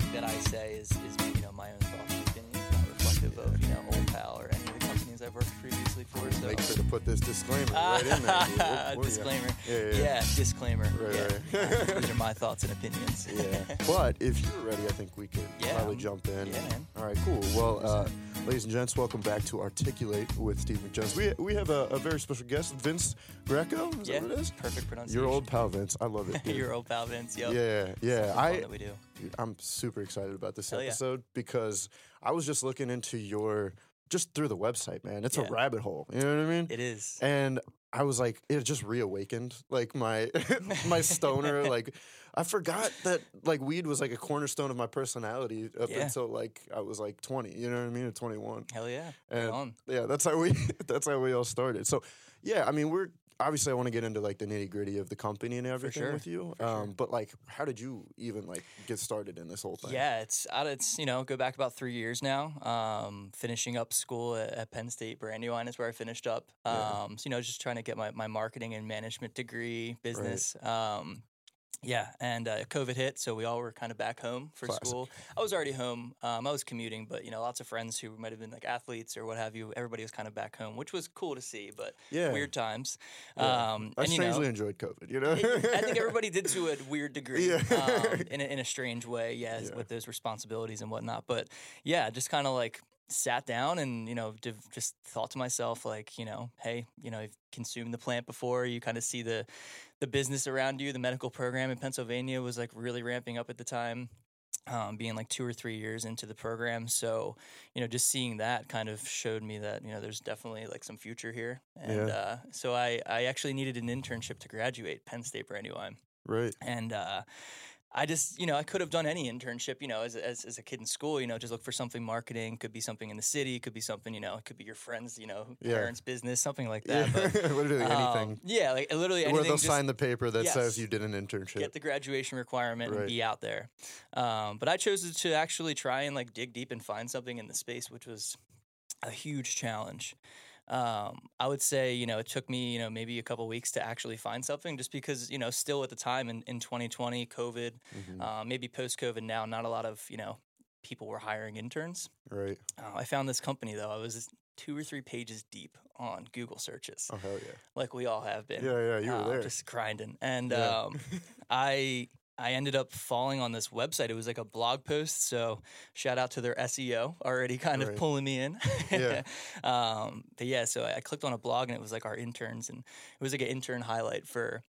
anything that I say is, is you know my own thoughts and opinions, not reflective of you know Old Pal or any of the companies I've worked previously for. So Make sure to put this disclaimer right in there. We'll- we'll- disclaimer. Yeah, yeah, Yeah, yeah. disclaimer. Right, yeah. right. These are my thoughts and opinions. Yeah. But if you're ready, I think we could Yeah, probably jump in. yeah, man. All right, cool. Well, uh, ladies and gents, welcome back to Articulate with Steve McJones. We we have a, a very special guest, Vince Greco. Is yeah, that what it is? perfect pronunciation. Your old pal, Vince. I love it. Your old pal Vince. Yep. Yeah, yeah. I that we do. I'm super excited about this Hell yeah. episode because I was just looking into your just through the website, man. It's Yeah. a rabbit hole. You know what I mean? It is. and I was like, it just reawakened like my my stoner. like I forgot that like weed was like a cornerstone of my personality up Yeah. until like I was like 20. You know what I mean? Or 21. Hell yeah. And yeah, that's how we that's how we all started. So yeah, I mean we're obviously I want to get into like the nitty gritty of the company and everything sure, with you. for sure. Um, but like, how did you even like get started in this whole thing? Yeah, it's out. It's you know go back about three years now. Um, finishing up school at, at Penn State, Brandywine is where I finished up. Um, Yeah. so you know just trying to get my, my marketing and management degree, business. Um, yeah, and uh, COVID hit, so we all were kind of back home for Classic. school. I was already home. Um, I was commuting, but you know, lots of friends who might have been like athletes or what have you. Everybody was kind of back home, which was cool to see, but Yeah. weird times. Yeah. Um, I and, you know, strangely enjoyed COVID. You know? it- I think everybody did to a weird degree, Yeah. um, in, a, in a strange way, yeah, Yeah. with those responsibilities and whatnot. But yeah, just kind of like sat down and you know div- just thought to myself like you know hey you know you've consumed the plant before. You kind of see the the business around you. The medical program in pennsylvania was like really ramping up at the time um, being like two or three years into the program. So you know just seeing that kind of showed me that you know there's definitely like some future here. And Yeah. uh, so I, I actually needed an internship to graduate penn state brandywine right. and uh, I just, you know, I could have done any internship, you know, as, as, as a kid in school, you know, just look for something marketing, could be something in the city, could be something, you know, it could be your friends, you know, Yeah. parents' business, something like Yeah. that. But, Literally um, anything. yeah, like literally Where anything. they'll just sign the paper that says you did an internship. get the graduation requirement Right. and be out there. Um, but I chose to actually try and like dig deep and find something in the space, which was a huge challenge. Um, I would say, you know, it took me, you know, maybe a couple weeks to actually find something just because, you know, still at the time in, in 2020, COVID, Mhm. uh, maybe post COVID now, not a lot of, you know, people were hiring interns. right. Uh, I found this company though, I was two or three pages deep on Google searches, Oh hell yeah. like we all have been. Yeah, yeah, you were uh, there. Just grinding. And Yeah. um, I I ended up falling on this website. It was like a blog post. So shout out to their SEO already kind of pulling me in. Yeah. um, but yeah, so I clicked on a blog and it was like our interns and it was like an intern highlight for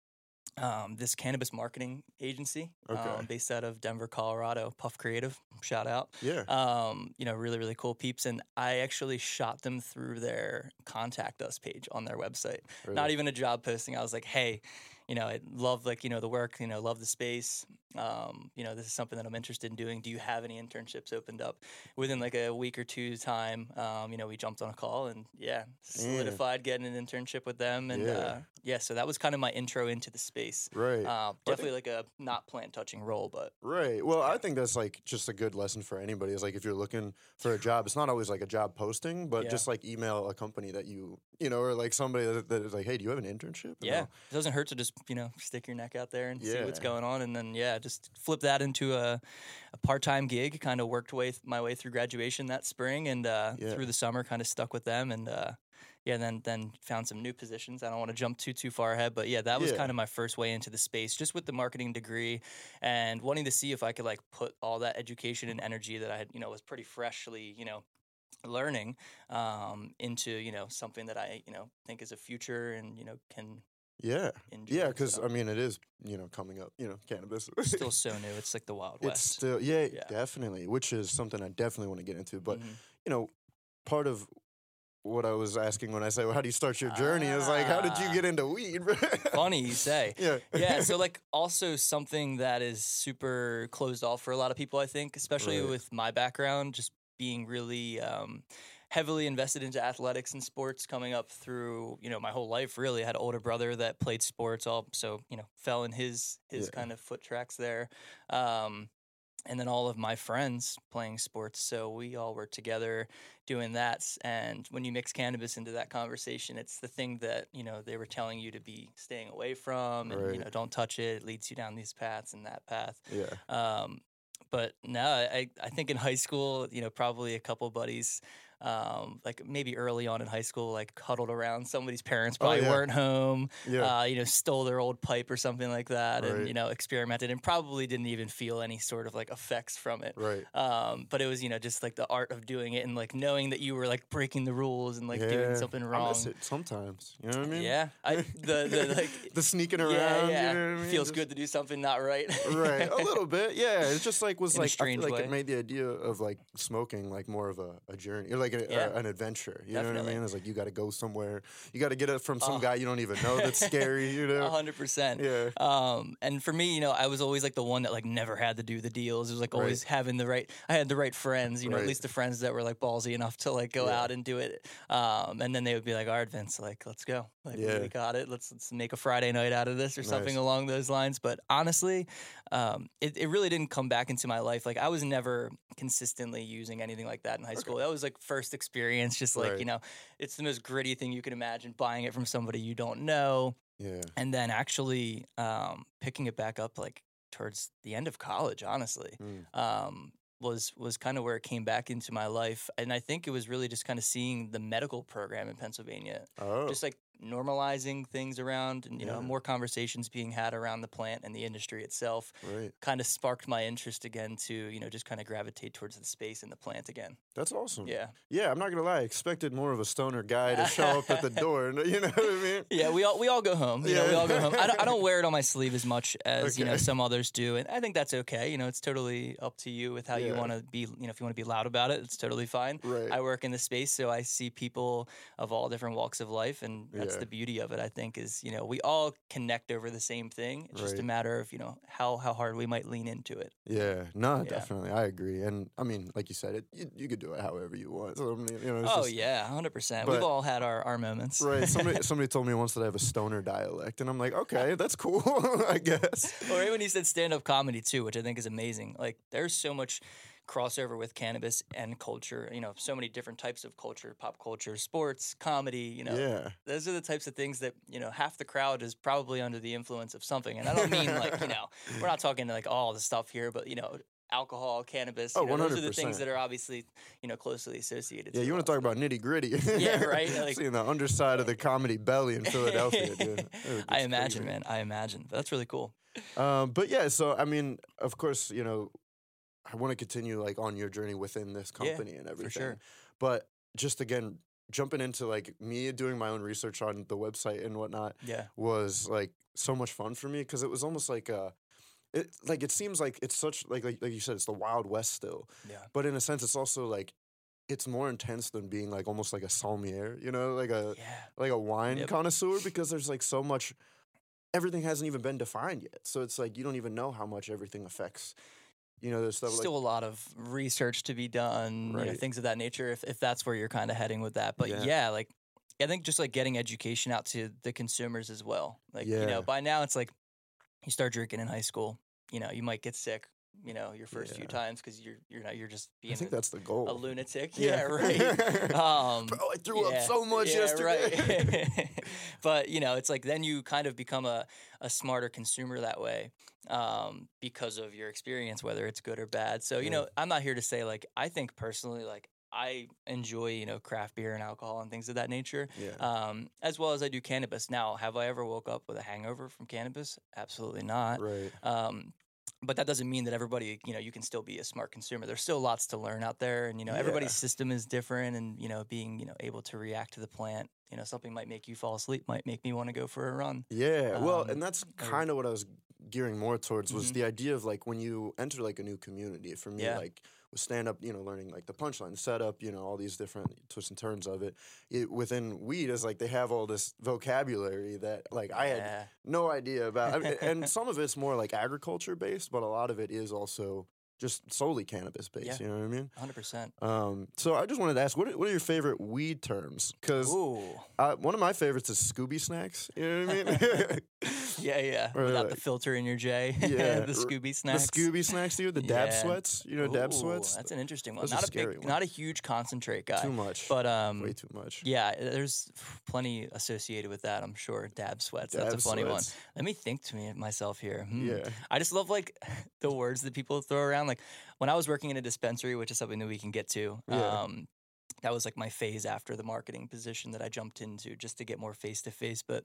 um, this cannabis marketing agency Okay. um, based out of Denver, Colorado, Puff Creative. Shout out yeah. um, you know, really, really cool peeps. And I actually shot them through their contact us page on their website. Not even a job posting. I was like, hey, you know, I love like, you know, the work, you know, love the space. Um, you know, this is something that I'm interested in doing. Do you have any internships opened up? Within like a week or two time, um, you know, we jumped on a call and yeah, solidified getting an internship with them. And Yeah. uh, yeah, so that was kind of my intro into the space. Right. Uh, think- definitely like a not plant touching role, but Right. Well, I think that's like just a good lesson for anybody. Is like if you're looking for a job, it's not always like a job posting, but Yeah. just like email a company that you, you know, or like somebody that, that is like, hey, do you have an internship? Yeah, it doesn't hurt to just you know stick your neck out there and see what's going on, and then yeah, just flip that into a, a part time gig. Kind of worked way my way through graduation that spring, and uh, Yeah. through the summer, kind of stuck with them, and uh, yeah, then then found some new positions. I don't want to jump too too far ahead, but yeah, that was Yeah. kind of my first way into the space, just with the marketing degree, and wanting to see if I could like put all that education and energy that I had, you know, was pretty freshly, you know learning um, into you know something that I you know think is a future and you know can Yeah. Yeah. Because so. I mean, it is, you know, coming up, you know, cannabis. still so new. It's like the Wild it's West. still, yeah, Yeah. definitely, which is something I definitely want to get into. But, Mhm. you know, part of what I was asking when I say, well, how do you start your journey is like, how did you Ah. get into weed? funny you say. yeah. yeah, so like also something that is super closed off for a lot of people, I think, especially Right. with my background, just being really um, heavily invested into athletics and sports coming up through you know my whole life. Really, I had an older brother that played sports, all so you know fell in his his Yeah. kind of foot tracks there. Um, and then all of my friends playing sports. So we all were together doing that. And when you mix cannabis into that conversation, it's the thing that, you know, they were telling you to be staying away from and, Right. you know, don't touch it. It leads you down these paths and that path. Yeah. Um, but no, I I think in high school, you know, probably a couple buddies. Um, like maybe early on in high school, like huddled around somebody's parents Oh, probably yeah. weren't home. Yeah. Uh, you know, stole their old pipe or something like that, and you know, experimented and probably didn't even feel any sort of like effects from it. right. Um, but it was you know just like the art of doing it and like knowing that you were like breaking the rules and like doing Yeah. something I wrong. miss it sometimes. You know what I mean? Yeah, I the the like the sneaking around. yeah yeah You know what I mean? feels Just- good to do something not right. right a little bit yeah it just like was In like I feel like way. it made the idea of like smoking like more of a, a journey or like a, Yeah. a- an adventure you know what i mean it's like you got to go somewhere you got to get it from some Oh. guy you don't even know that's scary you know hundred percent. yeah Um, and for me, you know, I was always like the one that like never had to do the deals. It was like Right. always having the right. I had the right friends, you know, Right. at least the friends that were like ballsy enough to like go Yeah. out and do it. Um, and then they would be like, "All right, Vince, like let's go. Like Yeah. we got it. Let's let's make a Friday night out of this or something Nice. along those lines." But honestly, um, it it really didn't come back into my life. Like I was never consistently using anything like that in high school. That was like first experience. Just like Right. you know, it's the most gritty thing you can imagine. Buying it from somebody you don't know yeah and then actually um, picking it back up like towards the end of college honestly Mm. um, was was kind of where it came back into my life and i think it was really just kind of seeing the medical program in pennsylvania oh just like normalizing things around and you know more conversations being had around the plant and the industry itself right kind of sparked my interest again to you know just kind of gravitate towards the space and the plant again that's awesome yeah yeah i'm not gonna lie i expected more of a stoner guy to show up at the door you know what i mean Yeah, we all we all go home. You know, we all go home. I don't, I don't wear it on my sleeve as much as you know some others do, and I think that's okay. You know, it's totally up to you with how you want to be. You know, if you want to be loud about it, it's totally fine. right I work in the space, so I see people of all different walks of life, and that's the beauty of it. I think is you know we all connect over the same thing. It's just a matter of you know how how hard we might lean into it. yeah no Yeah. definitely i agree and i mean like you said it you, you could do it however you want so I mean, you know oh just- yeah, hundred percent. We've all had our our moments. Right. Somebody somebody told me once that I have a stoner dialect, and I'm like, okay, that's cool, I guess. or even he said stand up comedy too, which I think is amazing. Like there's so much crossover with cannabis and culture. You know, so many different types of culture, pop culture, sports, comedy. You know, Yeah. those are the types of things that you know half the crowd is probably under the influence of something. And I don't mean like you know we're not talking like all the stuff here, but you know. Alcohol, cannabis, Oh, you know, those are the things that are obviously, you know, closely associated. Yeah, you want to talk about nitty gritty? Yeah, right, like- Seeing the underside of the comedy belly in Philadelphia, dude. I imagine, crazy. man. I imagine. That's really cool. Um, but yeah, so I mean, of course, you know, I want to continue like on your journey within this Yeah, company and everything. sure. But just again, jumping into like me doing my own research on the website and whatnot Yeah. was like so much fun for me because it was almost like a it like it seems like it's such like, like like you said it's the wild west still Yeah. but in a sense it's also like it's more intense than being like almost like a sommelier you know like a Yeah. like a wine Yep. connoisseur because there's like so much everything hasn't even been defined yet so it's like you don't even know how much everything affects you know there's stuff like Still a lot of research to be done, you know, things of that nature. If if that's where you're kind of heading with that, but Yeah. yeah. like I think just like getting education out to the consumers as well. Like you know, by now it's like you start drinking in high school. You know, you might get sick. You know, your first few times because you're you're not you're just being. i think a, that's the goal a lunatic. Yeah, right. Um, bro i threw up so much yeah, yesterday Right. but you know, it's like then you kind of become a, a smarter consumer that way um, because of your experience, whether it's good or bad. So you Yeah. know, I'm not here to say like I think personally like I enjoy you know craft beer and alcohol and things of that nature, yeah um, as well as I do cannabis. Now, have I ever woke up with a hangover from cannabis? Absolutely not. right Um, but that doesn't mean that everybody, you know, you can still be a smart consumer. There's still lots to learn out there, and you know, Yeah. everybody's system is different, and you know, being you know able to react to the plant, you know, something might make you fall asleep, might make me want to go for a run. Yeah, well, Um, and that's kind of what I was gearing more towards was Mhm. the idea of like when you enter like a new community. For me, Yeah. like with stand up, you know, learning like the punchline setup, you know, all these different twists and turns of it. It within weed is like they have all this vocabulary that like I had Yeah. no idea about, I mean, and some of it's more like agriculture based, but a lot of it is also just solely cannabis based. Yeah. You know what I mean? hundred percent. Um, so I just wanted to ask, what are, what are your favorite weed terms? Because one of my favorites is Scooby snacks. You know what I mean? yeah, yeah. Or Without the filter in your J, Yeah, the Scooby snacks. the. Scooby snacks, dude. The dab Yeah. sweats. You know, dab sweats. That's an interesting one. Are Not a scary big, ones. not a huge concentrate guy, Too much. but um, way too much. Yeah, there's plenty associated with that. I'm sure. Dab sweats. That's a Dab funny one. Let me think to me myself here. Hmm. Yeah. I just love like the words that people throw around. Like when I was working in a dispensary, which is something that we can get to. Yeah. Um, that was like my phase after the marketing position that I jumped into just to get more face to face. But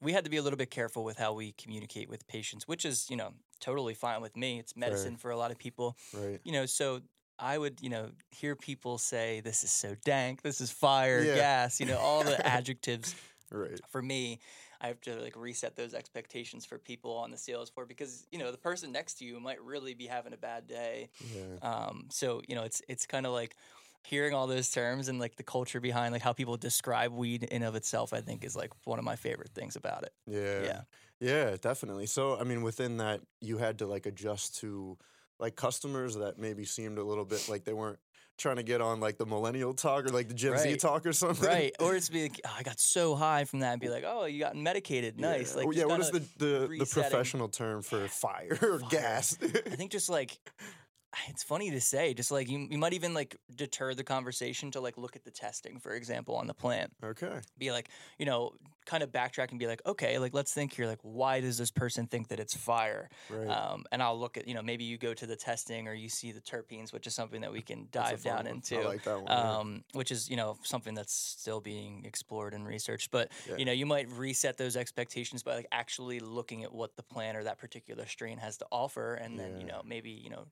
we had to be a little bit careful with how we communicate with patients, which is, you know, totally fine with me. It's medicine for a lot of people, Right. you know, so I would, you know, hear people say, this is so dank, this is fire, Yeah. gas, you know, all the adjectives Right. for me, I have to like reset those expectations for people on the sales floor because you know the person next to you might really be having a bad day. Yeah. Um, so you know it's it's kind of like hearing all those terms and like the culture behind like how people describe weed in of itself. I think is like one of my favorite things about it. Yeah. Yeah. Yeah, definitely. So, I mean, within that, you had to like adjust to like customers that maybe seemed a little bit like they weren't trying to get on like the millennial talk or like the Gen Z talk or something. Right, or it's be like, oh, I got so high from that, and be like, oh, you got medicated, nice. Yeah. Like, oh, yeah. What is the the, the professional term for fire or Fire. gas? I think just like it's funny to say, just like you, you might even like deter the conversation to like look at the testing, for example, on the plant. okay. Be like, you know, kind of backtrack and be like, okay, like let's think here, like why does this person think that it's fire? Right. Um, and I'll look at, you know, maybe you go to the testing or you see the terpenes, which is something that we can dive down one. into. I like that one. yeah. Um, which is you know something that's still being explored and researched, but Yeah. you know you might reset those expectations by like actually looking at what the plant or that particular strain has to offer, and then you know maybe you know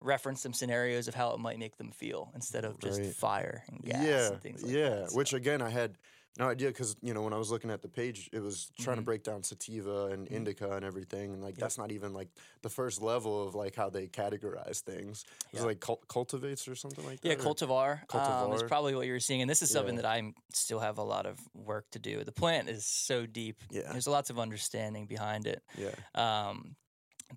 reference some scenarios of how it might make them feel instead of just Right. fire and gas yeah, and things like yeah. that. Which so- again, I had no idea because you know when I was looking at the page, it was trying to Mhm. break down sativa and Mhm. indica and everything, and like Yep. that's not even like the first level of like how they categorize things. It's Yeah. like cul- cultivates or something like Yeah, that. or- cultivar, Um, is probably what you're seeing, and this is something Yeah. that I still have a lot of work to do. The plant is so deep. Yeah. There's lots of understanding behind it. Yeah, Um,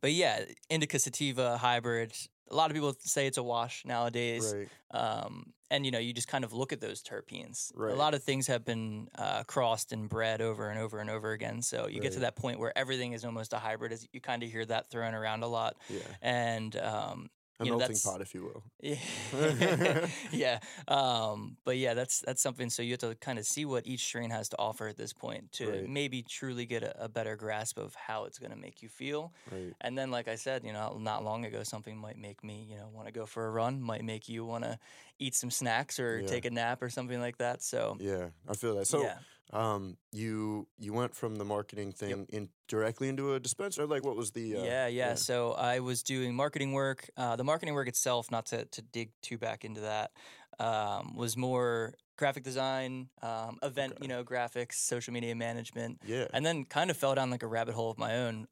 but yeah, indica sativa hybrid. A lot of people say it's a wash nowadays. right. Um, and you know, you just kind of look at those terpenes. Right. A lot of things have been uh, crossed and bred over and over and over again. So you get to that point where everything is almost a hybrid. As you kind of hear that thrown around a lot. Yeah, And um, a you know, melting pot, if you will. yeah, yeah. Um, but yeah, that's that's something. So you have to kind of see what each strain has to offer at this point to Right. maybe truly get a, a better grasp of how it's going to make you feel. Right. And then, like I said, you know, not long ago, something might make me, you know, want to go for a run. Might make you want to eat some snacks or Yeah. take a nap or something like that. So Yeah, I feel that. So, yeah, um, you you went from the marketing thing in directly into a dispenser. Like, what was the? Uh, yeah, yeah, So I was doing marketing work. Uh, the marketing work itself, not to to dig too back into that, um, was more graphic design, um, event, Okay. you know, graphics, social media management. Yeah. and then kind of fell down like a rabbit hole of my own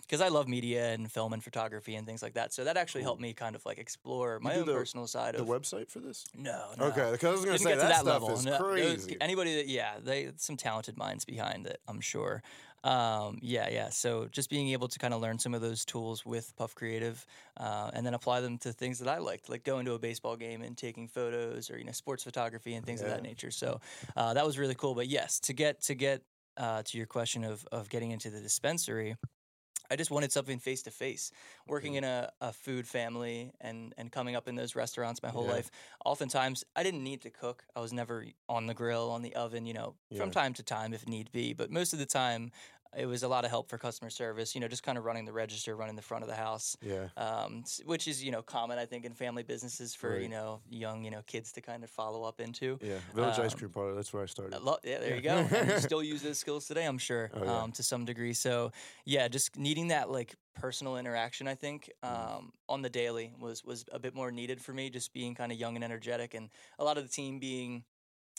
because I love media and film and photography and things like that. So that actually Cool. helped me kind of like explore my own the- personal side the of the website for this? no, no. Okay, because I was gonna say that, that stuff level. is No, crazy. anybody that yeah, they some talented minds behind it, I'm sure. Um, yeah, yeah. So just being able to kind of learn some of those tools with Puff Creative, uh, and then apply them to things that I liked, like going to a baseball game and taking photos, or you know, sports photography and things of that nature. So uh, that was really cool. But yes, to get to get uh, to your question of of getting into the dispensary. I just wanted something face to face. Working in a, a food family and, and coming up in those restaurants my whole Yeah. life, oftentimes I didn't need to cook. I was never on the grill, on the oven, you know, from time to time if need be. But most of the time, it was a lot of help for customer service, you know, just kind of running the register, running the front of the house, yeah. um, which is, you know, common, I think, in family businesses for, you know, young, you know, kids to kind of follow up into. Yeah. Village Ice um, Cream Parlor. That's where I started. Lo- yeah, there you go. You still use those skills today, I'm sure, Oh, yeah. um, to some degree. So, yeah, just needing that like personal interaction, I think, Mm. um, on the daily was was a bit more needed for me. Just being kind of young and energetic, and a lot of the team being.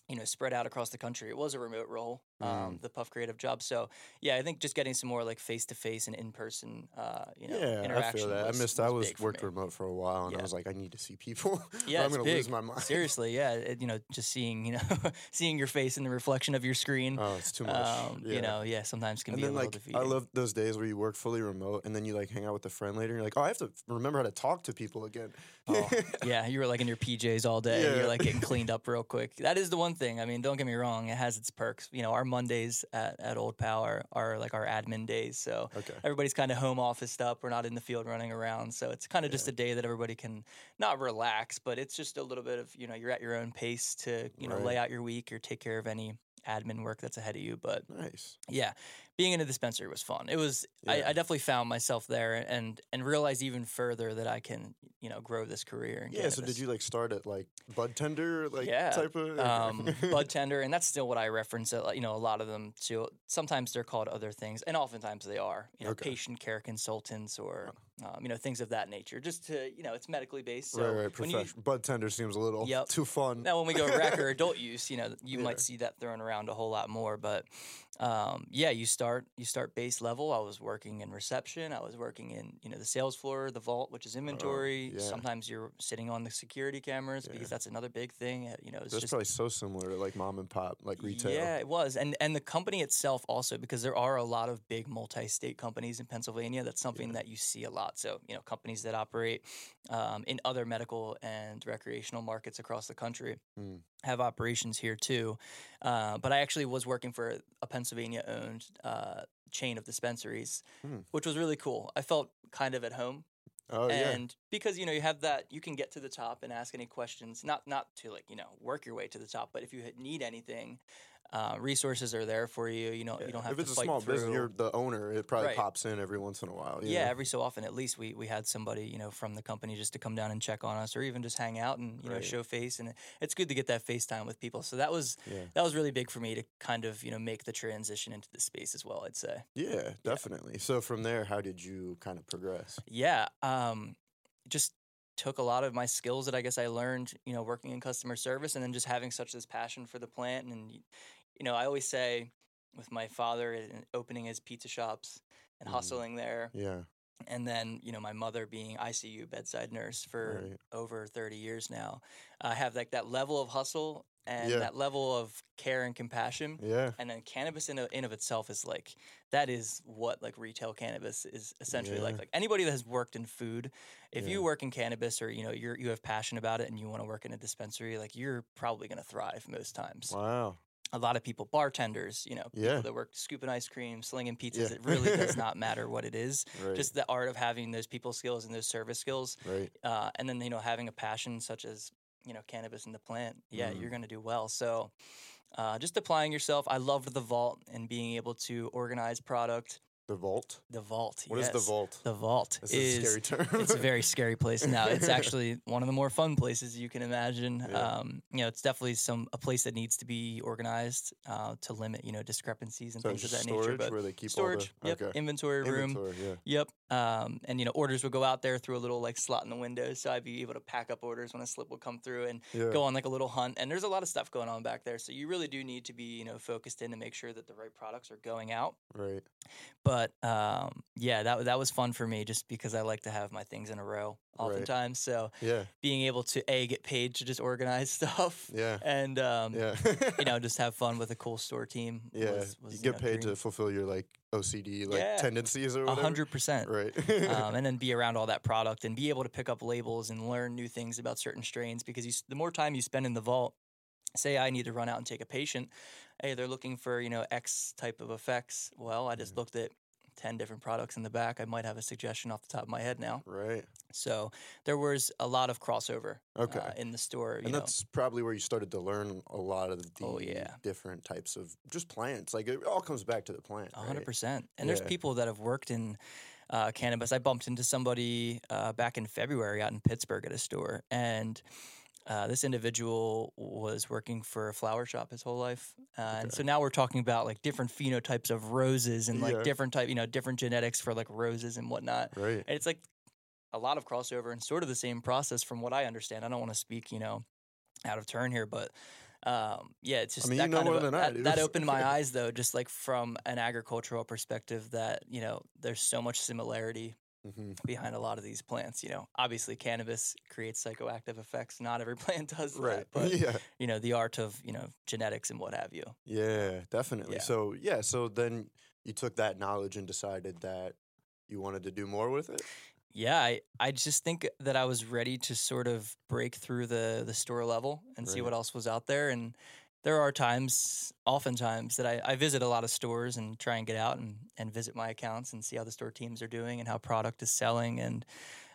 You know, spread out across the country. It was a remote role, um, Mm. the Puff Creative job. So, yeah, I think just getting some more like face to face and in person, uh, you know, yeah, I feel that. Was, I missed. I was big for worked remote for a while, and Yeah. I was like, I need to see people. Yeah, I'm gonna big. lose my mind. Seriously, yeah, it, you know, just seeing you know, seeing your face in the reflection of your screen. Oh, it's too much. Um, yeah. You know, yeah, sometimes can and be a then little like defeating. I love those days where you work fully remote, and then you like hang out with a friend later, and you're like, oh, I have to remember how to talk to people again. Oh, yeah, you were like in your PJs all day. Yeah. You're like getting cleaned up real quick. That is the one thing. I mean, don't get me wrong; it has its perks. You know, our Mondays at, at Old Pal are, like our admin days. So okay. everybody's kind of home officed up. We're not in the field running around. So it's kind of just a day that everybody can not relax, but it's just a little bit of you know you're at your own pace to you know Right. lay out your week or take care of any admin work that's ahead of you. But Nice. yeah, being in a dispensary was fun. It was. I, Yeah. I definitely found myself there and and realized even further that I can you know grow this career. Yeah. So did you like start at like bud tender like Yeah, type of um, bud tender, and that's still what I reference. uh, You know, a lot of them too. Sometimes they're called other things, and oftentimes they are. You know, Okay. patient care consultants or um, you know things of that nature. Just to you know, it's medically based. So right, right. when you Professional. Bud tender seems a little Yep. too fun. now when we go rec or adult use, you know, you Yeah. might see that thrown around a whole lot more. But um, yeah, you start you start base level. I was working in reception. I was working in you know the sales floor, the vault, which is inventory. Oh, yeah. Sometimes you're sitting on the security cameras Yeah. because that's another big thing. uh, You know, it's That's just probably so similar to like mom and pop, like retail. yeah, it was, and and the company itself also because there are a lot of big multi-state companies in Pennsylvania. That's something that you see a lot. So you know, companies that operate um, in other medical and recreational markets across the country Mm. have operations here too. Uh, but I actually was working for a Pennsylvania-owned uh, chain of dispensaries, Hmm. which was really cool. I felt kind of at home Oh yeah. and because you know you have that you can get to the top and ask any questions not not to like you know work your way to the top but if you need anything uh, resources are there for you you know Yeah. you don't have if to it's a small through business, you're the owner. It probably Right. pops in every once in a while. yeah every so often at least we we had somebody you know from the company just to come down and check on us or even just hang out and you know show face and it's good to get that FaceTime with people so that was yeah, that was really big for me to kind of you know make the transition into the space as well I'd say yeah, definitely. So from there, how did you kind of progress? Yeah, um, just took a lot of my skills that I guess I learned, you know, working in customer service, and then just having such this passion for the plant. And y- you know, I always say, with my father opening his pizza shops and Mhm. hustling there, Yeah, and then you know my mother being ICU bedside nurse for Right. over thirty years now, I have like that level of hustle and Yeah. that level of care and compassion yeah, and then cannabis in, in of itself is like that is what like retail cannabis is essentially like like anybody that has worked in food if Yeah. you work in cannabis or you know you're you have passion about it and you want to work in a dispensary like you're probably going to thrive most times wow, a lot of people bartenders you know people Yeah. that work scooping ice cream slinging pizzas Yeah. it really does not matter what it is right, just the art of having those people skills and those service skills right, uh, and then you know having a passion such as you know cannabis in the plant yeah Mhm. you're going to do well so uh, just applying yourself i loved the vault and being able to organize product the vault. the vault What is the vault? the vault This is, is a scary term. it's a very scary place now it's actually one of the more fun places you can imagine Yeah. um, you know it's definitely some a place that needs to be organized uh, to limit you know discrepancies and so things of that storage nature but where they keep storage all the yep okay. inventory room Inventory, yeah. Yep. Um, and you know, orders would go out there through a little like slot in the window, so I'd be able to pack up orders when a slip would come through and Yeah. go on like a little hunt. And there's a lot of stuff going on back there, so you really do need to be you know focused in to make sure that the right products are going out. Right. But um, yeah, that that was fun for me just because I like to have my things in a row oftentimes. So Yeah. being able to a get paid to just organize stuff Yeah. and um, Yeah. you know just have fun with a cool store team. yeah. was, was, you you get know, paid dream. to fulfill your like OCD like Yeah. tendencies or whatever. hundred percent. Right. um, and then be around all that product and be able to pick up labels and learn new things about certain strains because you, the more time you spend in the vault say i need to run out and take a patient hey they're looking for you know x type of effects well i just Yeah. looked at 10 different products in the back i might have a suggestion off the top of my head now right. so there was a lot of crossover Okay. uh, in the store you and know that's probably where you started to learn a lot of the Oh, yeah. different types of just plants. Like it all comes back to the plant. A hundred right? percent. And there's Yeah. people that have worked in uh, cannabis. I bumped into somebody uh, back in February out in Pittsburgh at a store, and uh, this individual was working for a flower shop his whole life. Uh, And so now we're talking about like different phenotypes of roses and like Yeah. different type, you know, different genetics for like roses and whatnot. Right. And it's like a lot of crossover and sort of the same process from what I understand. I don't want to speak, you know, out of turn here, but um, yeah, it's just mean, that you know kind of more a- than I that, that opened my eyes though, just like from an agricultural perspective that, you know, there's so much similarity hmm behind a lot of these plants, you know. Obviously cannabis creates psychoactive effects. Not every plant does Right. that, but yeah. you know, the art of, you know, genetics and what have you. Yeah. Definitely. Yeah. So yeah. So then you took that knowledge and decided that you wanted to do more with it. Yeah, I, I just think that I was ready to sort of break through the the store level and see what else was out there. And there are times, oftentimes, that I, I visit a lot of stores and try and get out and, and visit my accounts and see how the store teams are doing and how product is selling. And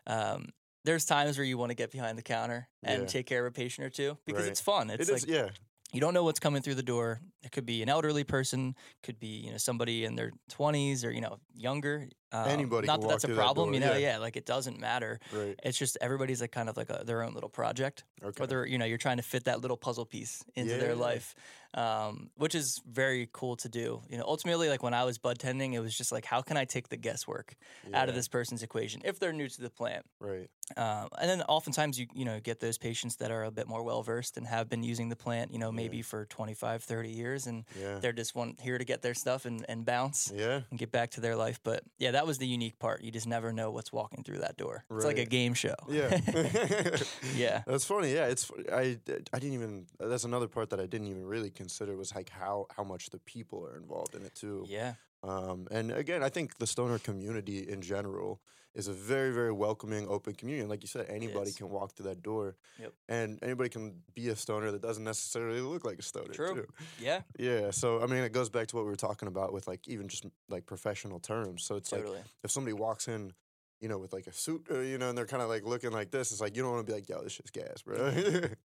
um, there's times where you want to get behind the counter and Yeah. take care of a patient or two because Right. it's fun. It's It like is. Yeah. you don't know what's coming through the door. It could be an elderly person, could be you know somebody in their twenties or you know younger. Um, Anybody Not that that's a that problem, you know. yeah. Yeah. like it doesn't matter. Right. It's just everybody's like kind of like a, their own little project, Okay. they're you know you're trying to fit that little puzzle piece into their Yeah. life, um, which is very cool to do. You know, ultimately, like when I was bud tending, it was just like how can I take the guesswork out of this person's equation if they're new to the plant. Right. Um, and then oftentimes you you know get those patients that are a bit more well versed and have been using the plant you know Yeah. maybe for 25 30 years and Yeah. they're just one here to get their stuff and, and bounce Yeah. and get back to their life but yeah that was the unique part you just never know what's walking through that door it's like a game show Yeah. yeah That's funny. Yeah, it's I I didn't even that's another part that I didn't even really consider was like how how much the people are involved in it too. yeah Um, and again, I think the stoner community in general is a very, very welcoming, open community. Like you said, anybody can walk through that door, Yep. and anybody can be a stoner that doesn't necessarily look like a stoner. True. Too. yeah Yeah. So I mean, it goes back to what we were talking about with like even just like professional terms. So it's like if somebody walks in. You know, with like a suit, uh, you know, and they're kind of like looking like this. It's like you don't want to be like, "Yo, this shit's gas, bro."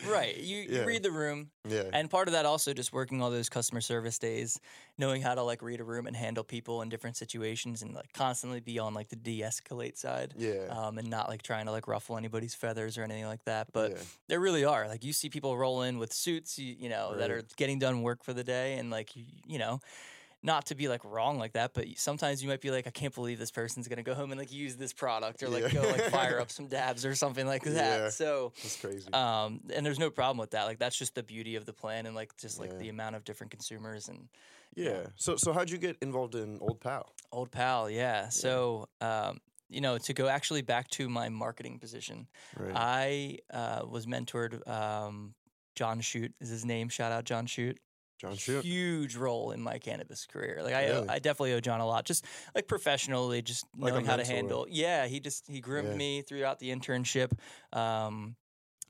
right you, Yeah. you read the room yeah, and part of that also just working all those customer service days knowing how to like read a room and handle people in different situations and like constantly be on like the de-escalate side yeah, um, and not like trying to like ruffle anybody's feathers or anything like that. But yeah. there really are like you see people roll in with suits, you, you know, that are getting done work for the day, and like you, you know. Not to be like wrong like that, but sometimes you might be like, I can't believe this person's gonna go home and like use this product or like Yeah. go like fire up some dabs or something like that. Yeah. So, That's crazy. um, and there's no problem with that. Like that's just the beauty of the plan and like just like Yeah. the amount of different consumers and yeah. So, so how'd you get involved in Old Pal? old pal. Yeah. So, um, you know, to go actually back to my marketing position, Right. I uh, was mentored. Um, John Shoot is his name. Shout out John Shoot. John. Huge role in my cannabis career. Like I, Really? I definitely owe John a lot. Just like professionally, just Like knowing how to handle. Yeah, he just he groomed Yeah. me throughout the internship. Um,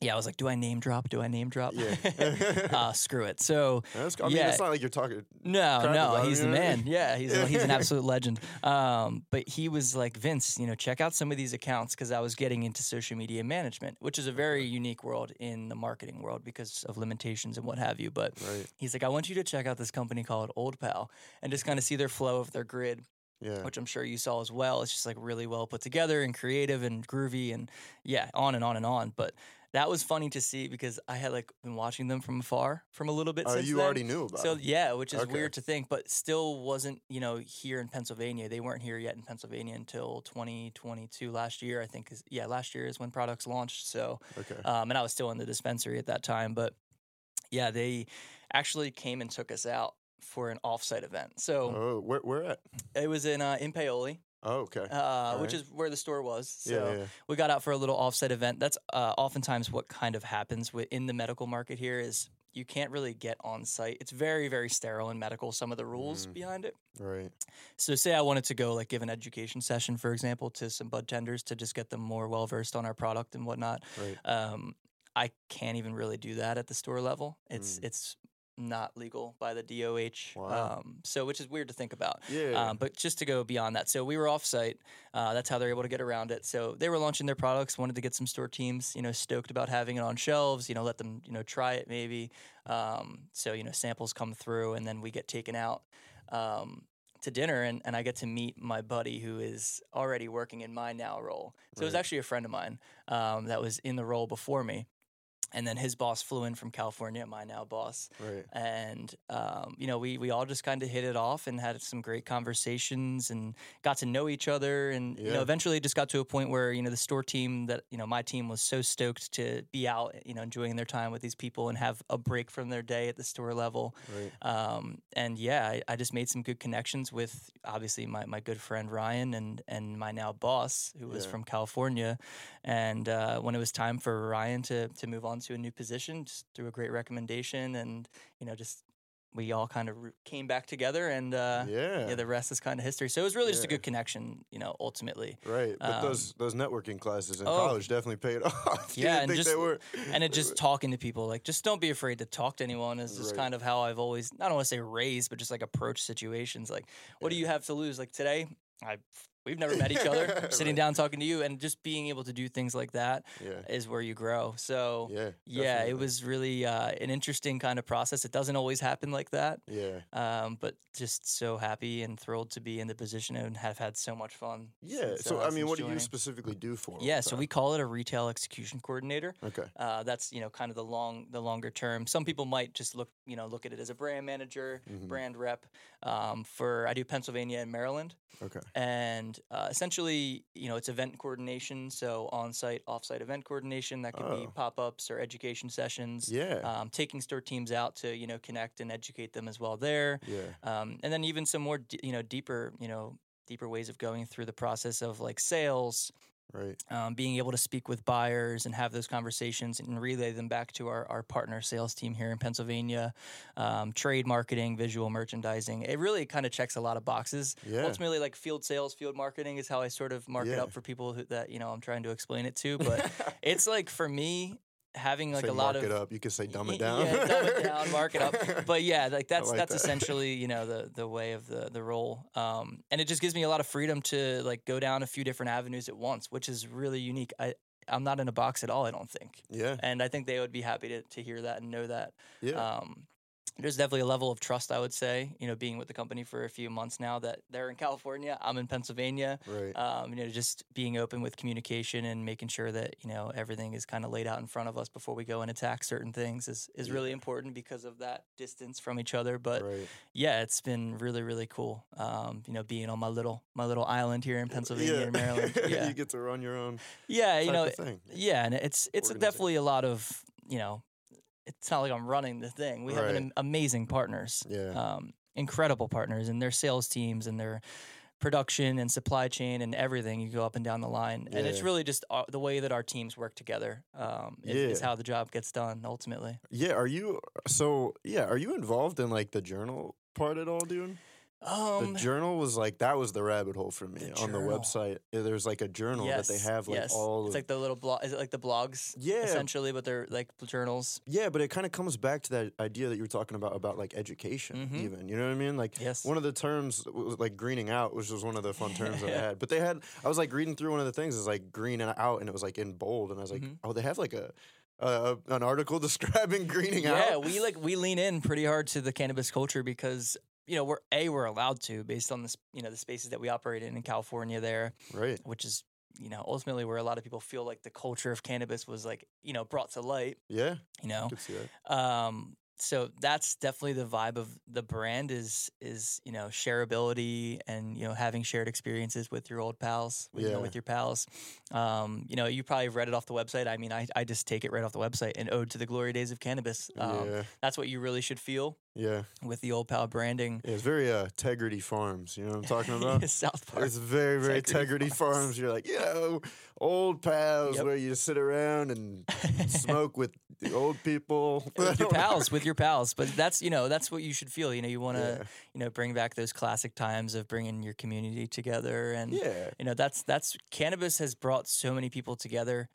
yeah, I was like, do I name drop? Do I name drop? Yeah. uh, screw it. So That's, I mean, yeah. it's not like you're talking. no, no, about him, he's the man. Yeah, he's he's an absolute legend. Um, but he was like Vince, you know, check out some of these accounts because I was getting into social media management, which is a very unique world in the marketing world because of limitations and what have you. But Right. he's like, I want you to check out this company called Old Pal and just kind of see their flow of their grid, Yeah. which I'm sure you saw as well. It's just like really well put together and creative and groovy and yeah, on and on and on. But that was funny to see because I had like been watching them from afar from a little bit. Oh, since you then. already knew about So it. yeah, which is Okay. weird to think, but still wasn't you know here in Pennsylvania. They weren't here yet in Pennsylvania until 2022 last year. I think is yeah last year is when products launched. So Okay. um, and I was still in the dispensary at that time, but yeah, they actually came and took us out for an offsite event. So oh, where where at? it was in uh, in Paoli, Oh, okay. uh, which right. is where the store was. So yeah, yeah. we got out for a little offset event. That's uh, oftentimes what kind of happens in the medical market here is you can't really get on site. It's very very sterile in medical. Some of the rules Mm. behind it. Right. So say I wanted to go like give an education session, for example, to some bud tenders to just get them more well versed on our product and whatnot. Right. Um, I can't even really do that at the store level. It's Mm. it's not legal by the DOH. Wow. Um, so which is weird to think about. Yeah. Um, but just to go beyond that, so we were offsite. Uh, that's how they're able to get around it. So they were launching their products, wanted to get some store teams, you know, stoked about having it on shelves. You know, let them, you know, try it maybe. Um, so you know, samples come through, and then we get taken out um, to dinner, and, and I get to meet my buddy who is already working in my now role. So it was actually a friend of mine um, that was in the role before me. And then his boss flew in from California, my now boss, right. and um, you know we we all just kind of hit it off and had some great conversations and got to know each other and you know eventually just got to a point where you know the store team that you know my team was so stoked to be out you know enjoying their time with these people and have a break from their day at the store level Right. um, and yeah I, I just made some good connections with obviously my, my good friend Ryan and and my now boss who was Yeah. from California and uh, when it was time for Ryan to to move on to a new position just through a great recommendation and you know just we all kind of came back together and uh, yeah. yeah the rest is kind of history so it was really just a good connection you know ultimately Right, but Um, those those networking classes in oh. college definitely paid off. Yeah, and just- they were, and it just talking to people like just don't be afraid to talk to anyone is just Right. kind of how I've always don't want to say raised but just like approach situations like what do you have to lose like today I we've never met each other. Sitting Right. down talking to you, and just being able to do things like that Yeah. is where you grow. So Yeah. yeah, it was really uh, an interesting kind of process. It doesn't always happen like that. Yeah. Um, but just so happy and thrilled to be in the position and have had so much fun. Yeah. So uh, I mean, what do you specifically do for? Yeah, so we call it a retail execution coordinator. Okay. Uh, that's you know kind of the long the longer term. Some people might just look you know look at it as a brand manager, Mhm. brand rep. Um, for I do Pennsylvania and Maryland, Okay. and uh, essentially you know it's event coordination. So on site, off site event coordination that could be Oh. pop ups or education sessions. Yeah. Um, taking store teams out to you know connect and educate them as well there, yeah. um, and then even some more d- you know deeper you know deeper ways of going through the process of like sales, Right. um, being able to speak with buyers and have those conversations and relay them back to our, our partner sales team here in Pennsylvania, um, trade marketing, visual merchandising. It really kind of checks a lot of boxes. Yeah. Ultimately, like field sales, field marketing is how I sort of mark it Yeah. up for people who, that you know I'm trying to explain it to. But it's like for me having like Say a lot mark of it up. You could say dumb it down. Yeah, dumb it down, mark it up. But yeah, like that's like that's that. essentially you know the the way of the the role, um, and it just gives me a lot of freedom to like go down a few different avenues at once, which is really unique. I I'm not in a box at all. I don't think, yeah. and I think they would be happy to to hear that and know that. Yeah. Um, there's definitely a level of trust, I would say, you know, being with the company for a few months now that they're in California, I'm in Pennsylvania, right. um, you know, just being open with communication and making sure that you know everything is kind of laid out in front of us before we go and attack certain things is is really important because of that distance from each other. But right. yeah, it's been really really cool. Um, you know, being on my little my little island here in Pennsylvania yeah. and Maryland. Yeah, you get to run your own. yeah, you know, yeah, and it's it's definitely a lot of you know. It's not like I'm running the thing. We have an amazing partners Yeah. um, incredible partners and their sales teams and their production and supply chain and everything. You go up and down the line, and it's really just uh, the way that our teams work together um, is, is how the job gets done ultimately. Yeah. Are you so? Yeah. Are you involved in like the journal part at all, dude? Um, the journal was like that was the rabbit hole for me the on the website. There's like a journal that they have like yes. all. It's like the little blog. Is it like the blogs? Yeah. essentially, but they're like journals. yeah, but it kind of comes back to that idea that you were talking about about like education, Mhm. even. You know what I mean? Like Yes. one of the terms was like greening out, which was one of the fun terms that I had. But they had, I was like reading through one of the things is like green and out, and it was like in bold, and I was like, Mhm. oh, they have like a. Uh, an article describing greening yeah, out. Yeah, we like we lean in pretty hard to the cannabis culture because you know we're a we're allowed to based on this you know the spaces that we operate in in California there. right. which is you know ultimately where a lot of people feel like the culture of cannabis was like you know brought to light Yeah, you know that. um so that's definitely the vibe of the brand is is you know shareability and you know having shared experiences with your old pals you know, with your pals um you know you probably read it off the website i mean i, I just take it right off the website and ode to the glory days of cannabis um, yeah, that's what you really should feel yeah. with the old pal branding Yeah, It's very uh, Tegridy Farms. You know what I'm talking about? south park It's very, very Tegridy Tegridy Farms. Farms. You're like, know, old pals Yep. where you sit around and smoke with the old people. with your pals, with your pals. But that's you know that's what you should feel. You know, you want to Yeah. you know bring back those classic times of bringing your community together, and Yeah. you know that's that's cannabis has brought so many people together.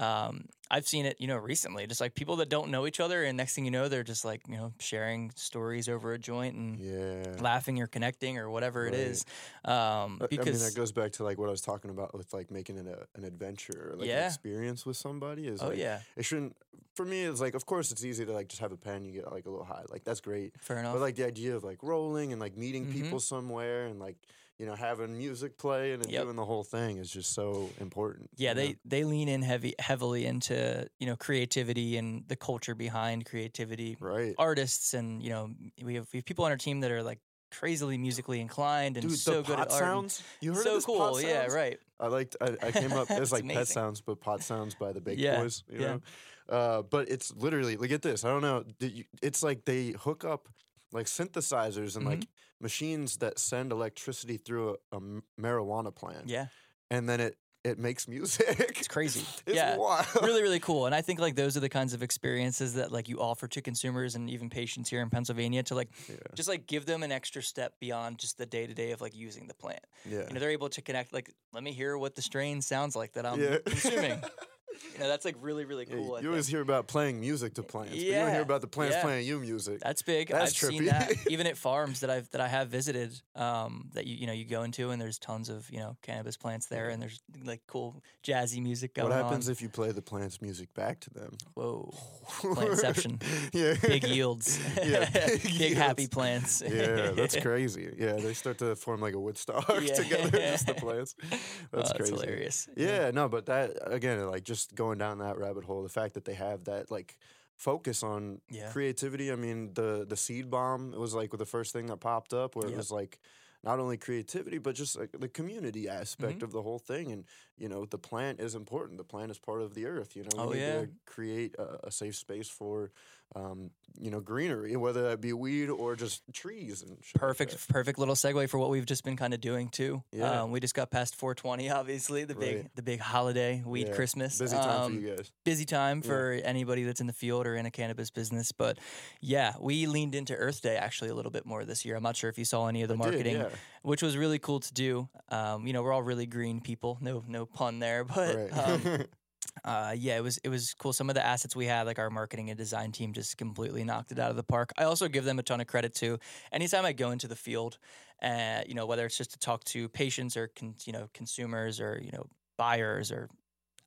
Um, I've seen it, you know, recently, just like people that don't know each other, and next thing you know, they're just like you know sharing stories over a joint and Yeah. laughing or connecting or whatever it Right. is. Um, because I mean, that goes back to like what I was talking about with like making it a, an adventure, or, like Yeah. an experience with somebody. Is oh like, yeah, it shouldn't. For me, it's like, of course, it's easy to like just have a pen, you get like a little high, like that's great. fair enough. But like the idea of like rolling and like meeting Mhm. people somewhere and like you know having music play and Yep. doing the whole thing is just so important. Yeah, you know? they they lean in heavy heavily into you know creativity and the culture behind creativity. right. Artists and you know we have we have people on our team that are like crazily musically inclined and Dude, so good at art. sounds. You heard so of cool, yeah, right. I liked. I, I came up. It's It's like pet sounds, but pot sounds by the Big Yeah, Boys. You yeah. know. Uh, but it's literally look at this. I don't know. You, it's like they hook up like synthesizers and Mm-hmm. like machines that send electricity through a marijuana plant, Yeah, and then it it makes music. it's crazy. It's yeah. wild. really really cool and i think like those are the kinds of experiences that like you offer to consumers and even patients here in pennsylvania to like Yeah. just like give them an extra step beyond just the day-to-day of like using the plant Yeah. you know they're able to connect like let me hear what the strain sounds like that i'm yeah. consuming You know, that's like really really cool. I you always hear about playing music to plants. but you don't hear about the plants yeah. playing you music. That's big. That's I've seen trippy. that even at farms that I've that I have visited. Um, that you you know you go into and there's tons of you know cannabis plants there and there's like cool jazzy music going what happens on. if you play the plants music back to them? Whoa, plantception. yeah. big yields. Yeah, big big happy plants. yeah, that's crazy. Yeah, they start to form like a Woodstock Yeah. together, just the plants. Oh, That's that's crazy. hilarious. Yeah, no, but that again, like just going down that rabbit hole, the fact that they have that like focus on Yeah. creativity. I mean, the the seed bomb it was like the first thing that popped up, where it was like not only creativity but just like the community aspect Mhm. of the whole thing. And you know, the plant is important. The plant is part of the earth. You know, we Oh, need yeah. to create a, a safe space for. Um, you know, greenery, whether that be weed or just trees and shit like Perfect, perfect little segue for what we've just been kind of doing too. Yeah. Um, we just got past 420, obviously the big, Right. the big holiday weed Yeah, Christmas. Busy time Um, for you guys. busy time Yeah. for anybody that's in the field or in a cannabis business. But yeah, we leaned into Earth Day actually a little bit more this year. I'm not sure if you saw any of the I did, marketing, yeah. Which was really cool to do. Um, you know, we're all really green people. No, no pun there, but Right. um, uh, yeah, it was it was cool. Some of the assets we had, like our marketing and design team, just completely knocked it out of the park. I also give them a ton of credit too. Anytime I go into the field, uh, you know, whether it's just to talk to patients or con- you know consumers or you know buyers or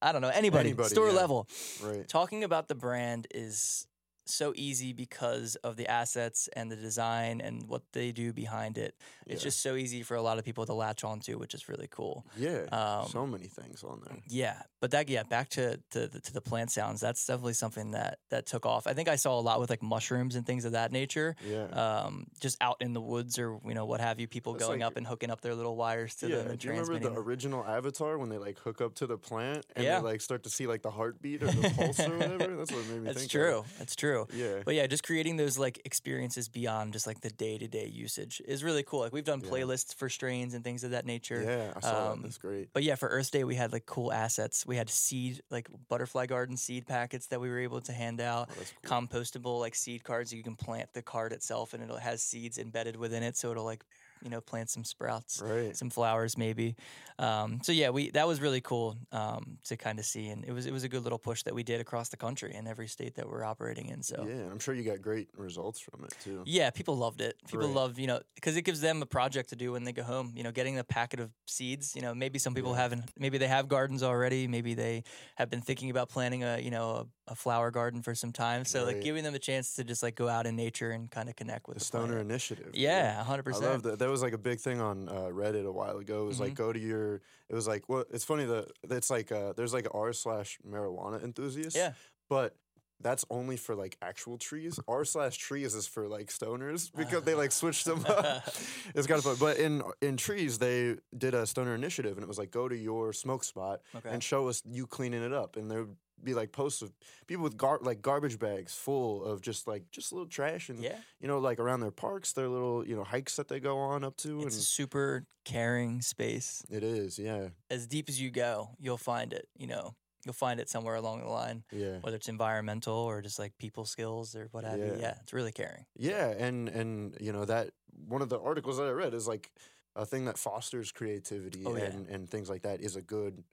I don't know anybody, Anybody, store yeah. level, right. talking about the brand is so easy because of the assets and the design and what they do behind it. It's Yeah. just so easy for a lot of people to latch onto, which is really cool. Yeah, Um, so many things on there. Yeah, but that yeah, back to to the, to the plant sounds. That's definitely something that that took off. I think I saw a lot with like mushrooms and things of that nature. Yeah. Um, just out in the woods or you know what have you, people That's going like- up and hooking up their little wires to yeah. them and Do you remember the original Avatar when they like hook up to the plant and Yeah. they like start to see like the heartbeat or the pulse or whatever? That's what made me That's think. true. Of. That's true. Yeah. But yeah, just creating those like experiences beyond just like the day to day usage is really cool. Like we've done Yeah. playlists for strains and things of that nature. Yeah, I saw Um, that. That's great. But yeah, for Earth Day, we had like cool assets. We had seed, like butterfly garden seed packets that we were able to hand out. Oh, cool. Compostable like seed cards. You can plant the card itself, and it has seeds embedded within it, so it'll like you know plant some sprouts, Right. some flowers maybe. Um, so yeah, we that was really cool um, to kind of see, and it was it was a good little push that we did across the country in every state that we're operating in. So Yeah, I'm sure you got great results from it too. yeah, people loved it. People Right. love, you know, because it gives them a project to do when they go home. You know, getting a packet of seeds. You know, maybe some people Yeah. haven't. Maybe they have gardens already. Maybe they have been thinking about planting a, you know, a, a flower garden for some time. So like giving them a chance to just like go out in nature and kind of connect with The the, Stoner plant. Initiative. Yeah, hundred I percent. love that. That was like a big thing on uh, Reddit a while ago. It was like Mhm. go to your. It was like well, it's funny that it's like uh, there's like r slash marijuana enthusiasts. Yeah. but that's only for like actual trees. R slash trees is for like stoners because they like switched them up. it's kind of fun. But in in trees, they did a stoner initiative, and it was like go to your smoke spot Okay. and show us you cleaning it up, and there be like posts of people with gar- like garbage bags full of just like just little trash and yeah, you know like around their parks, their little you know hikes that they go on up to, it's a super caring space. it is yeah As deep as you go, you'll find it. You know, you'll find it somewhere along the line, yeah. whether it's environmental or just like people skills or what have you. Yeah. Yeah, it's really caring. Yeah, and and you know that one of the articles that I read is like a thing that fosters creativity Oh, yeah. and and things like that is a good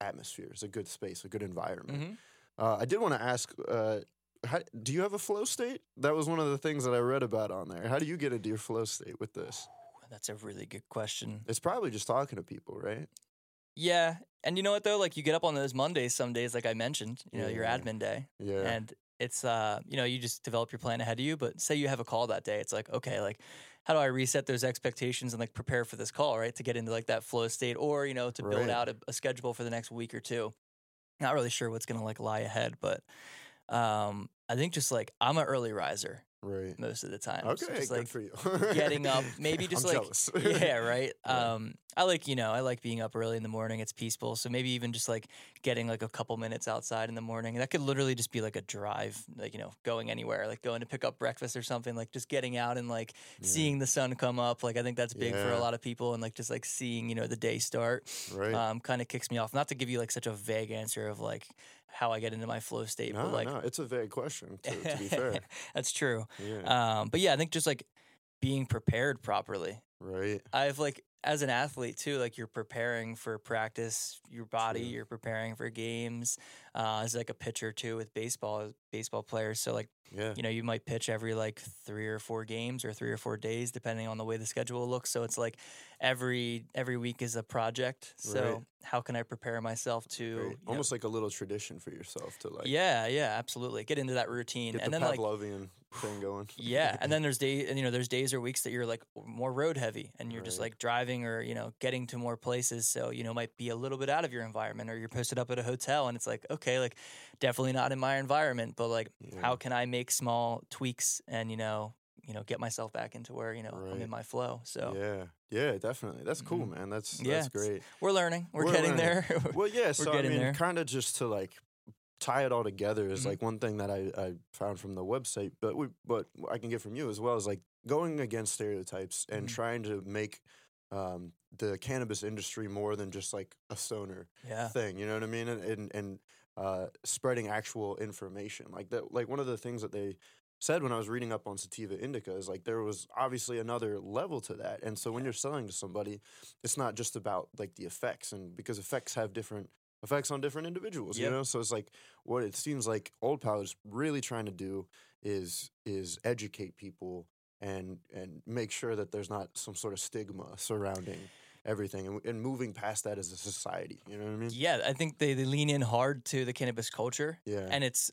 atmosphere, it's a good space, a good environment. Mhm. Uh, I did want to ask, uh, how, do you have a flow state? That was one of the things that I read about on there. How do you get into your flow state with this? That's a really good question. It's probably just talking to people, right? Yeah. And you know what though? Like you get up on those Mondays some days, like I mentioned, you know, your admin day. Yeah. And it's uh, you know, you just develop your plan ahead of you. But say you have a call that day, it's like, okay, like how do I reset those expectations and like prepare for this call, right? To get into like that flow state or, you know, to build Right. out a, a schedule for the next week or two. Not really sure what's gonna like lie ahead, but um I think just like I'm an early riser right. most of the time. Okay, So just good like for you. getting up, maybe just I'm like jealous. yeah, right. Yeah. Um, I like you know I like being up early in the morning. It's peaceful, so maybe even just like getting like a couple minutes outside in the morning. That could literally just be like a drive, like you know, going anywhere, like going to pick up breakfast or something. Like just getting out and like Yeah. seeing the sun come up. Like I think that's big for a lot of people, and like just like seeing you know the day start. right. Um, kind of kicks me off. Not to give you like such a vague answer of like how I get into my flow state, no, but like no, it's a vague question. To, to be fair, that's true. yeah, Um, but yeah, I think just like being prepared properly. right. I've like as an athlete too, like you're preparing for practice, your body, True. you're preparing for games. Uh, as like a pitcher too with baseball, baseball players. So like Yeah. you know you might pitch every like three or four games or three or four days depending on the way the schedule looks so it's like every every week is a project so Right. how can i prepare myself to Great. you know- Almost like a little tradition for yourself to like yeah yeah absolutely get into that routine and the then like Pavlovian thing going. yeah and then there's days and you know there's days or weeks that you're like more road heavy and you're just like driving or you know getting to more places so you know might be a little bit out of your environment or you're posted up at a hotel and it's like okay like definitely not in my environment but like Yeah. how can i make small tweaks and you know you know get myself back into where you know i'm in my flow so Yeah, yeah, definitely. That's cool, Mhm. man. That's Yeah, that's great. we're learning we're, We're getting learning. there Well, yeah. So I mean, kind of just to like tie it all together is Mhm. like one thing that I, I found from the website, but we but I can get from you as well is like going against stereotypes and Mhm. trying to make um, the cannabis industry more than just like a stoner yeah thing. You know what I mean? And and, and uh, spreading actual information like that. Like one of the things that they said when I was reading up on sativa indica is like there was obviously another level to that. And so when you're selling to somebody, it's not just about like the effects and because effects have different effects on different individuals, you know? So it's like what it seems like Old Pal is really trying to do is is educate people and and make sure that there's not some sort of stigma surrounding everything and, and moving past that as a society. You know what I mean? yeah i think they, they lean in hard to the cannabis culture Yeah. and it's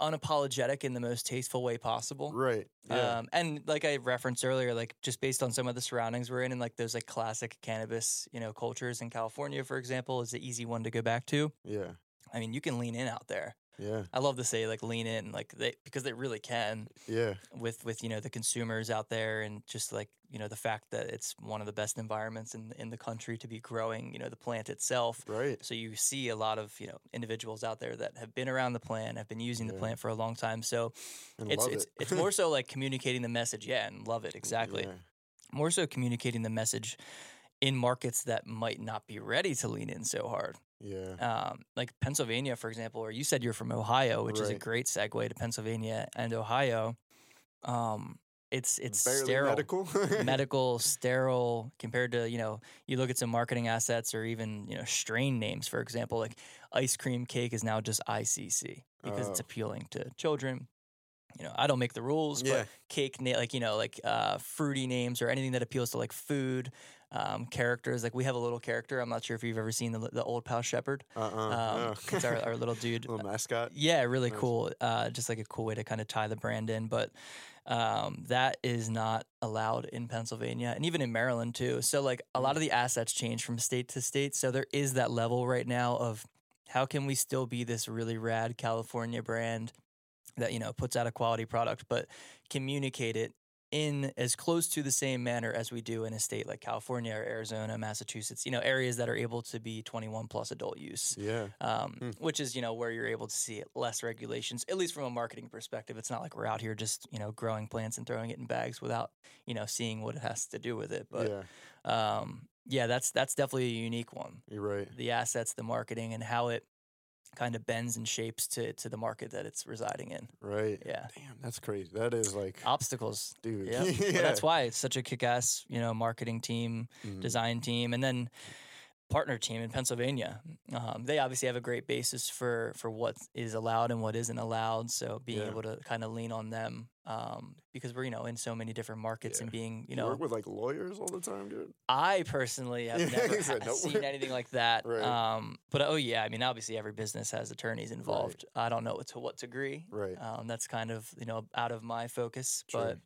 unapologetic in the most tasteful way possible right. Yeah. Um, and like I referenced earlier, like just based on some of the surroundings we're in, and like those like classic cannabis, you know, cultures in California, for example, is an easy one to go back to. yeah. I mean, you can lean in out there. Yeah. I love to say like lean in, like they because they really can Yeah. with with you know the consumers out there, and just like you know the fact that it's one of the best environments in in the country to be growing, you know, the plant itself. Right. So you see a lot of you know individuals out there that have been around the plant, have been using the plant for a long time. So And it's it's it. it's more so like communicating the message, yeah, and love it exactly. Yeah. More so communicating the message in markets that might not be ready to lean in so hard. Yeah. Um, like Pennsylvania, for example, or you said you're from Ohio, which is a great segue to Pennsylvania and Ohio. Um, it's it's Barely sterile, medical. medical, sterile compared to you know you look at some marketing assets or even you know strain names, for example, like ice cream cake is now just ICC because it's Oh. appealing to children. You know, I don't make the rules, Yeah. but cake na- like you know like uh, fruity names or anything that appeals to like food um, characters. Like we have a little character. I'm not sure if you've ever seen the the old pal shepherd. Uh-uh. Um, no. it's our, our little dude. little mascot. Yeah, really Nice. cool. Uh, just like a cool way to kind of tie the brand in, but um, that is not allowed in Pennsylvania and even in Maryland too. So like a Mm. lot of the assets change from state to state. So there is that level right now of how can we still be this really rad California brand that you know puts out a quality product, but communicate it in as close to the same manner as we do in a state like California or Arizona, Massachusetts. You know, areas that are able to be 21 plus adult use Yeah. um, Hmm. which is you know where you're able to see less regulations, at least from a marketing perspective. It's not like we're out here just you know growing plants and throwing it in bags without you know seeing what it has to do with it. But yeah. um, yeah, that's that's definitely a unique one. You're right. The assets, the marketing, and how it kind of bends and shapes to to the market that it's residing in. Right. Yeah, Damn, that's crazy. That is like, obstacles. dude. Yeah, yeah. That's why it's such a kick-ass you know marketing team Mhm. design team, and then partner team in Pennsylvania. Um, they obviously have a great basis for for what is allowed and what isn't allowed. So being Yeah. able to kind of lean on them um, because we're you know in so many different markets Yeah. and being you You know work with like lawyers all the time, dude. I personally have never said seen anything like that. Right. Um, but oh yeah, I mean obviously every business has attorneys involved. I don't know to what degree. Right. Um, that's kind of you know out of my focus, Sure. but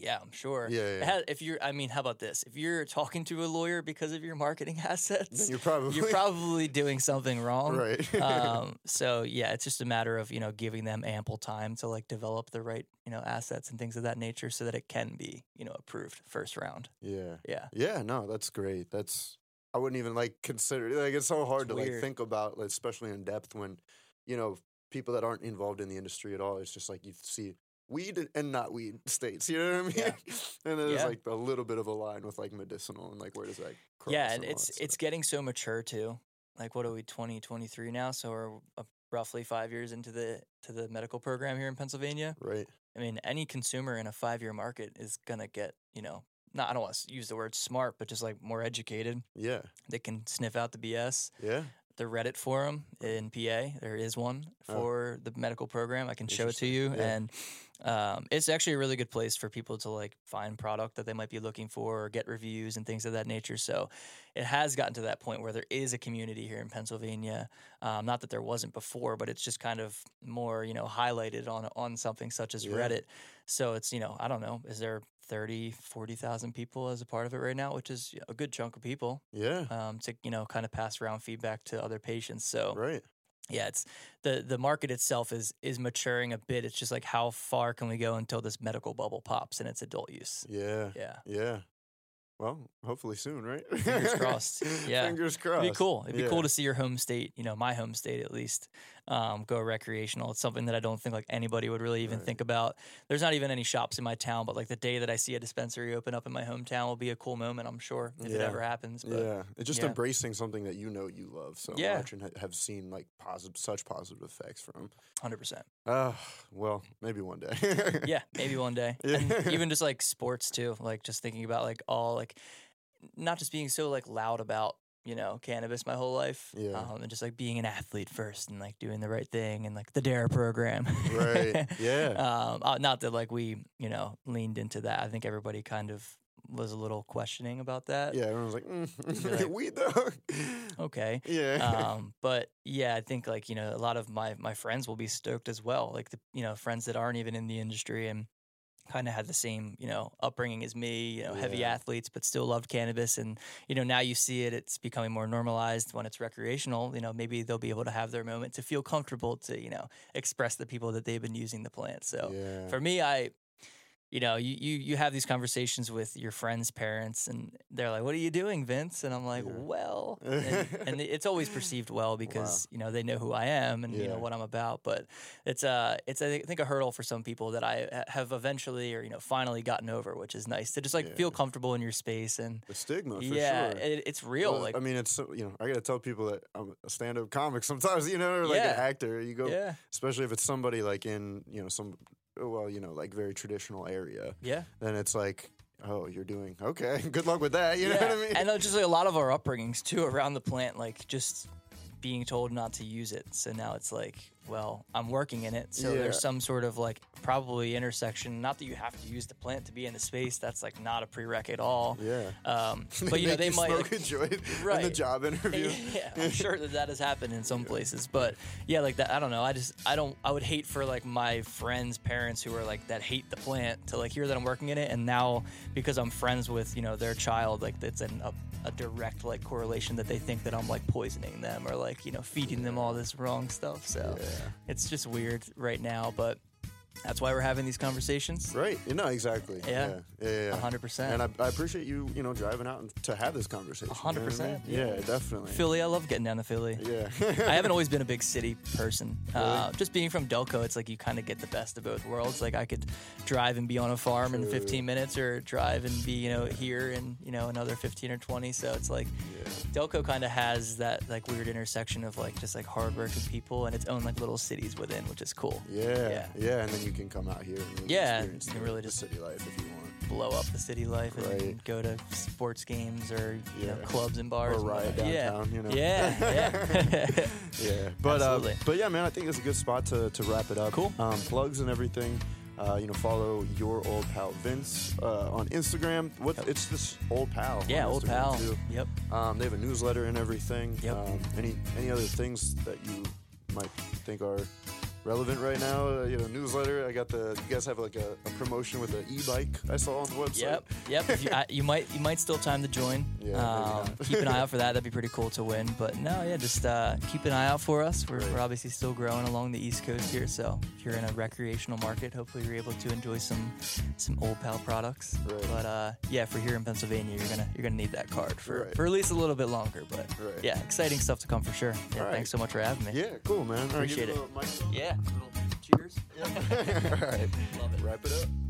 yeah, I'm sure. Yeah, yeah. if you're, I mean, how about this? If you're talking to a lawyer because of your marketing assets, Then you're probably you're probably doing something wrong. right. um, so yeah, it's just a matter of you know giving them ample time to like develop the right you know assets and things of that nature, so that it can be you know approved first round. yeah. Yeah, Yeah, no, that's great. That's I wouldn't even like consider like it's so hard It's to like think about, like, especially in depth when you know people that aren't involved in the industry at all. It's just like you see weed and- and not weed states. You know what I mean? Yeah. and then there's Yeah. like a little bit of a line with like medicinal and like where does that cross? yeah, and all it's it's getting so mature too. Like what are we 2023 now? So we're uh, roughly five years into the to the medical program here in Pennsylvania. right. I mean, any consumer in a five year market is gonna get you know not I don't want to use the word smart, but just like more educated. Yeah. They can sniff out the BS. Yeah. The Reddit forum in PA, There is one for the medical program. I can show it to you, Yeah. and um, it's actually a really good place for people to like find product that they might be looking for or get reviews and things of that nature. So it has gotten to that point where there is a community here in Pennsylvania. Um, not that there wasn't before, but it's just kind of more you know highlighted on on something such as Yeah. Reddit. So it's you know I don't know, is there 30, 40,000 people as a part of it right now, which is a good chunk of people Yeah. um, to you know kind of pass around feedback to other patients. So Right. yeah, it's the the market itself is is maturing a bit. It's just like how far can we go until this medical bubble pops and it's adult use? Yeah. Yeah, Yeah. Well, hopefully soon, right? Fingers crossed. Yeah. Fingers crossed. it'd be cool. It'd be Yeah. cool to see your home state, you know, my home state at least, um, go recreational. It's something that I don't think like anybody would really even Right. think about. There's not even any shops in my town, but like the day that I see a dispensary open up in my hometown will be a cool moment. I'm sure if it ever happens. But yeah, it's just yeah. embracing something that you know you love so Yeah. much and ha- have seen like positive, such positive effects from. hundred percent. Uh, well, maybe one day. yeah, maybe one day. Yeah. And even just like sports too, like just thinking about like all like not just being so like loud about you know cannabis my whole life, Yeah. um, and just like being an athlete first and like doing the right thing and like the Dare program, Right, yeah. um, uh, not that like we you know leaned into that. I think everybody kind of was a little questioning about that. yeah, everyone's like, You're like, mm, weed though. Okay. Yeah. um, but yeah, I think like you know a lot of my my friends will be stoked as well. Like the you know friends that aren't even in the industry and kind of had the same you know upbringing as me. You know, heavy Yeah. athletes, but still loved cannabis. And you know now you see it; it's becoming more normalized when it's recreational. You know, maybe they'll be able to have their moment to feel comfortable to you know express the people that they've been using the plant. So yeah. for me, I. You know, you, you you have these conversations with your friends' parents, and they're like, "What are you doing, Vince?" And I'm like, Yeah. "Well," and, and it's always perceived well because you know they know who I am and you know what I'm about. But it's uh it's I think a hurdle for some people that I have eventually or you know finally gotten over, which is nice to just like feel comfortable in your space and the stigma, for yeah, sure. it, it's real. Well, like I mean, it's so, you know, I gotta tell people that I'm a stand-up comic sometimes, you know, or like an actor. You go, yeah, especially if it's somebody like in, you know, some, well, you know, like very traditional area. yeah. Then it's like, oh, you're doing okay. Good luck with that. You know what I mean? And uh, just like a lot of our upbringings too around the plant, like just being told not to use it. So now it's like, well, I'm working in it. So Yeah. there's some sort of like probably intersection. Not that you have to use the plant to be in the space. That's like not a prereq at all. yeah. Um, but you know they might. smoke like- a joint in the job interview. yeah, I'm sure that that has happened in some places, but yeah, like that. I don't know. I just, I don't. I would hate for like my friends' parents who are like that hate the plant to like hear that I'm working in it, and now because I'm friends with you know their child, like it's an, a, a direct like correlation that they think that I'm like poisoning them or like you know feeding them all this wrong stuff. So Yeah. It's just weird right now, but that's why we're having these conversations. Right. You know, exactly. Yeah. Yeah. Yeah. yeah, A hundred percent. And I, I appreciate you, you know, driving out and to have this conversation. you know I 100%, mean? yeah. Yeah, definitely. Philly, I love getting down to Philly. Yeah. I haven't always been a big city person. Uh, just being from Delco, it's like you kind of get the best of both worlds. Like I could drive and be on a farm in 15 minutes, or drive and be you know here in you know another 15 or 20. So it's like. Delco kind of has that like weird intersection of like just like hardworking people and its own like little cities within, which is cool. Yeah, Yeah. yeah, and then you can come out here and really Yeah, experience you the, can really the just- city life if you want. Blow up the city life and Right. go to sports games or you know clubs and bars. Or riot downtown, yeah. you know. Yeah, yeah. Yeah, but uh, but yeah, man, I think it's a good spot to, to wrap it up. Cool. Um, plugs and everything. Uh, you know, follow your old pal Vince uh, on Instagram. What Yep. it's this old pal. yeah, old pal. Too. Yep. Um, they have a newsletter and everything. Yep. Um, any any other things that you might think are relevant right now? Uh, you know, newsletter. I got the. You guys have like a, a promotion with an e-bike. I saw on the website. Yep, yep. You, I, you might you might still have time to join. Yeah, um, keep an eye out for that. That'd be pretty cool to win. But no, yeah, just uh, keep an eye out for us. We're, Right. we're obviously still growing along the East Coast here. So if you're in a recreational market, hopefully you're able to enjoy some some Old Pal products. Right. But uh, yeah, if we're here in Pennsylvania, you're gonna you're gonna need that card for, Right. for at least a little bit longer. But yeah, exciting stuff to come for sure. Yeah, thanks so much for having me. Yeah, cool, man. All right, give Appreciate little. Cheers. All right. Love it. Wrap it up.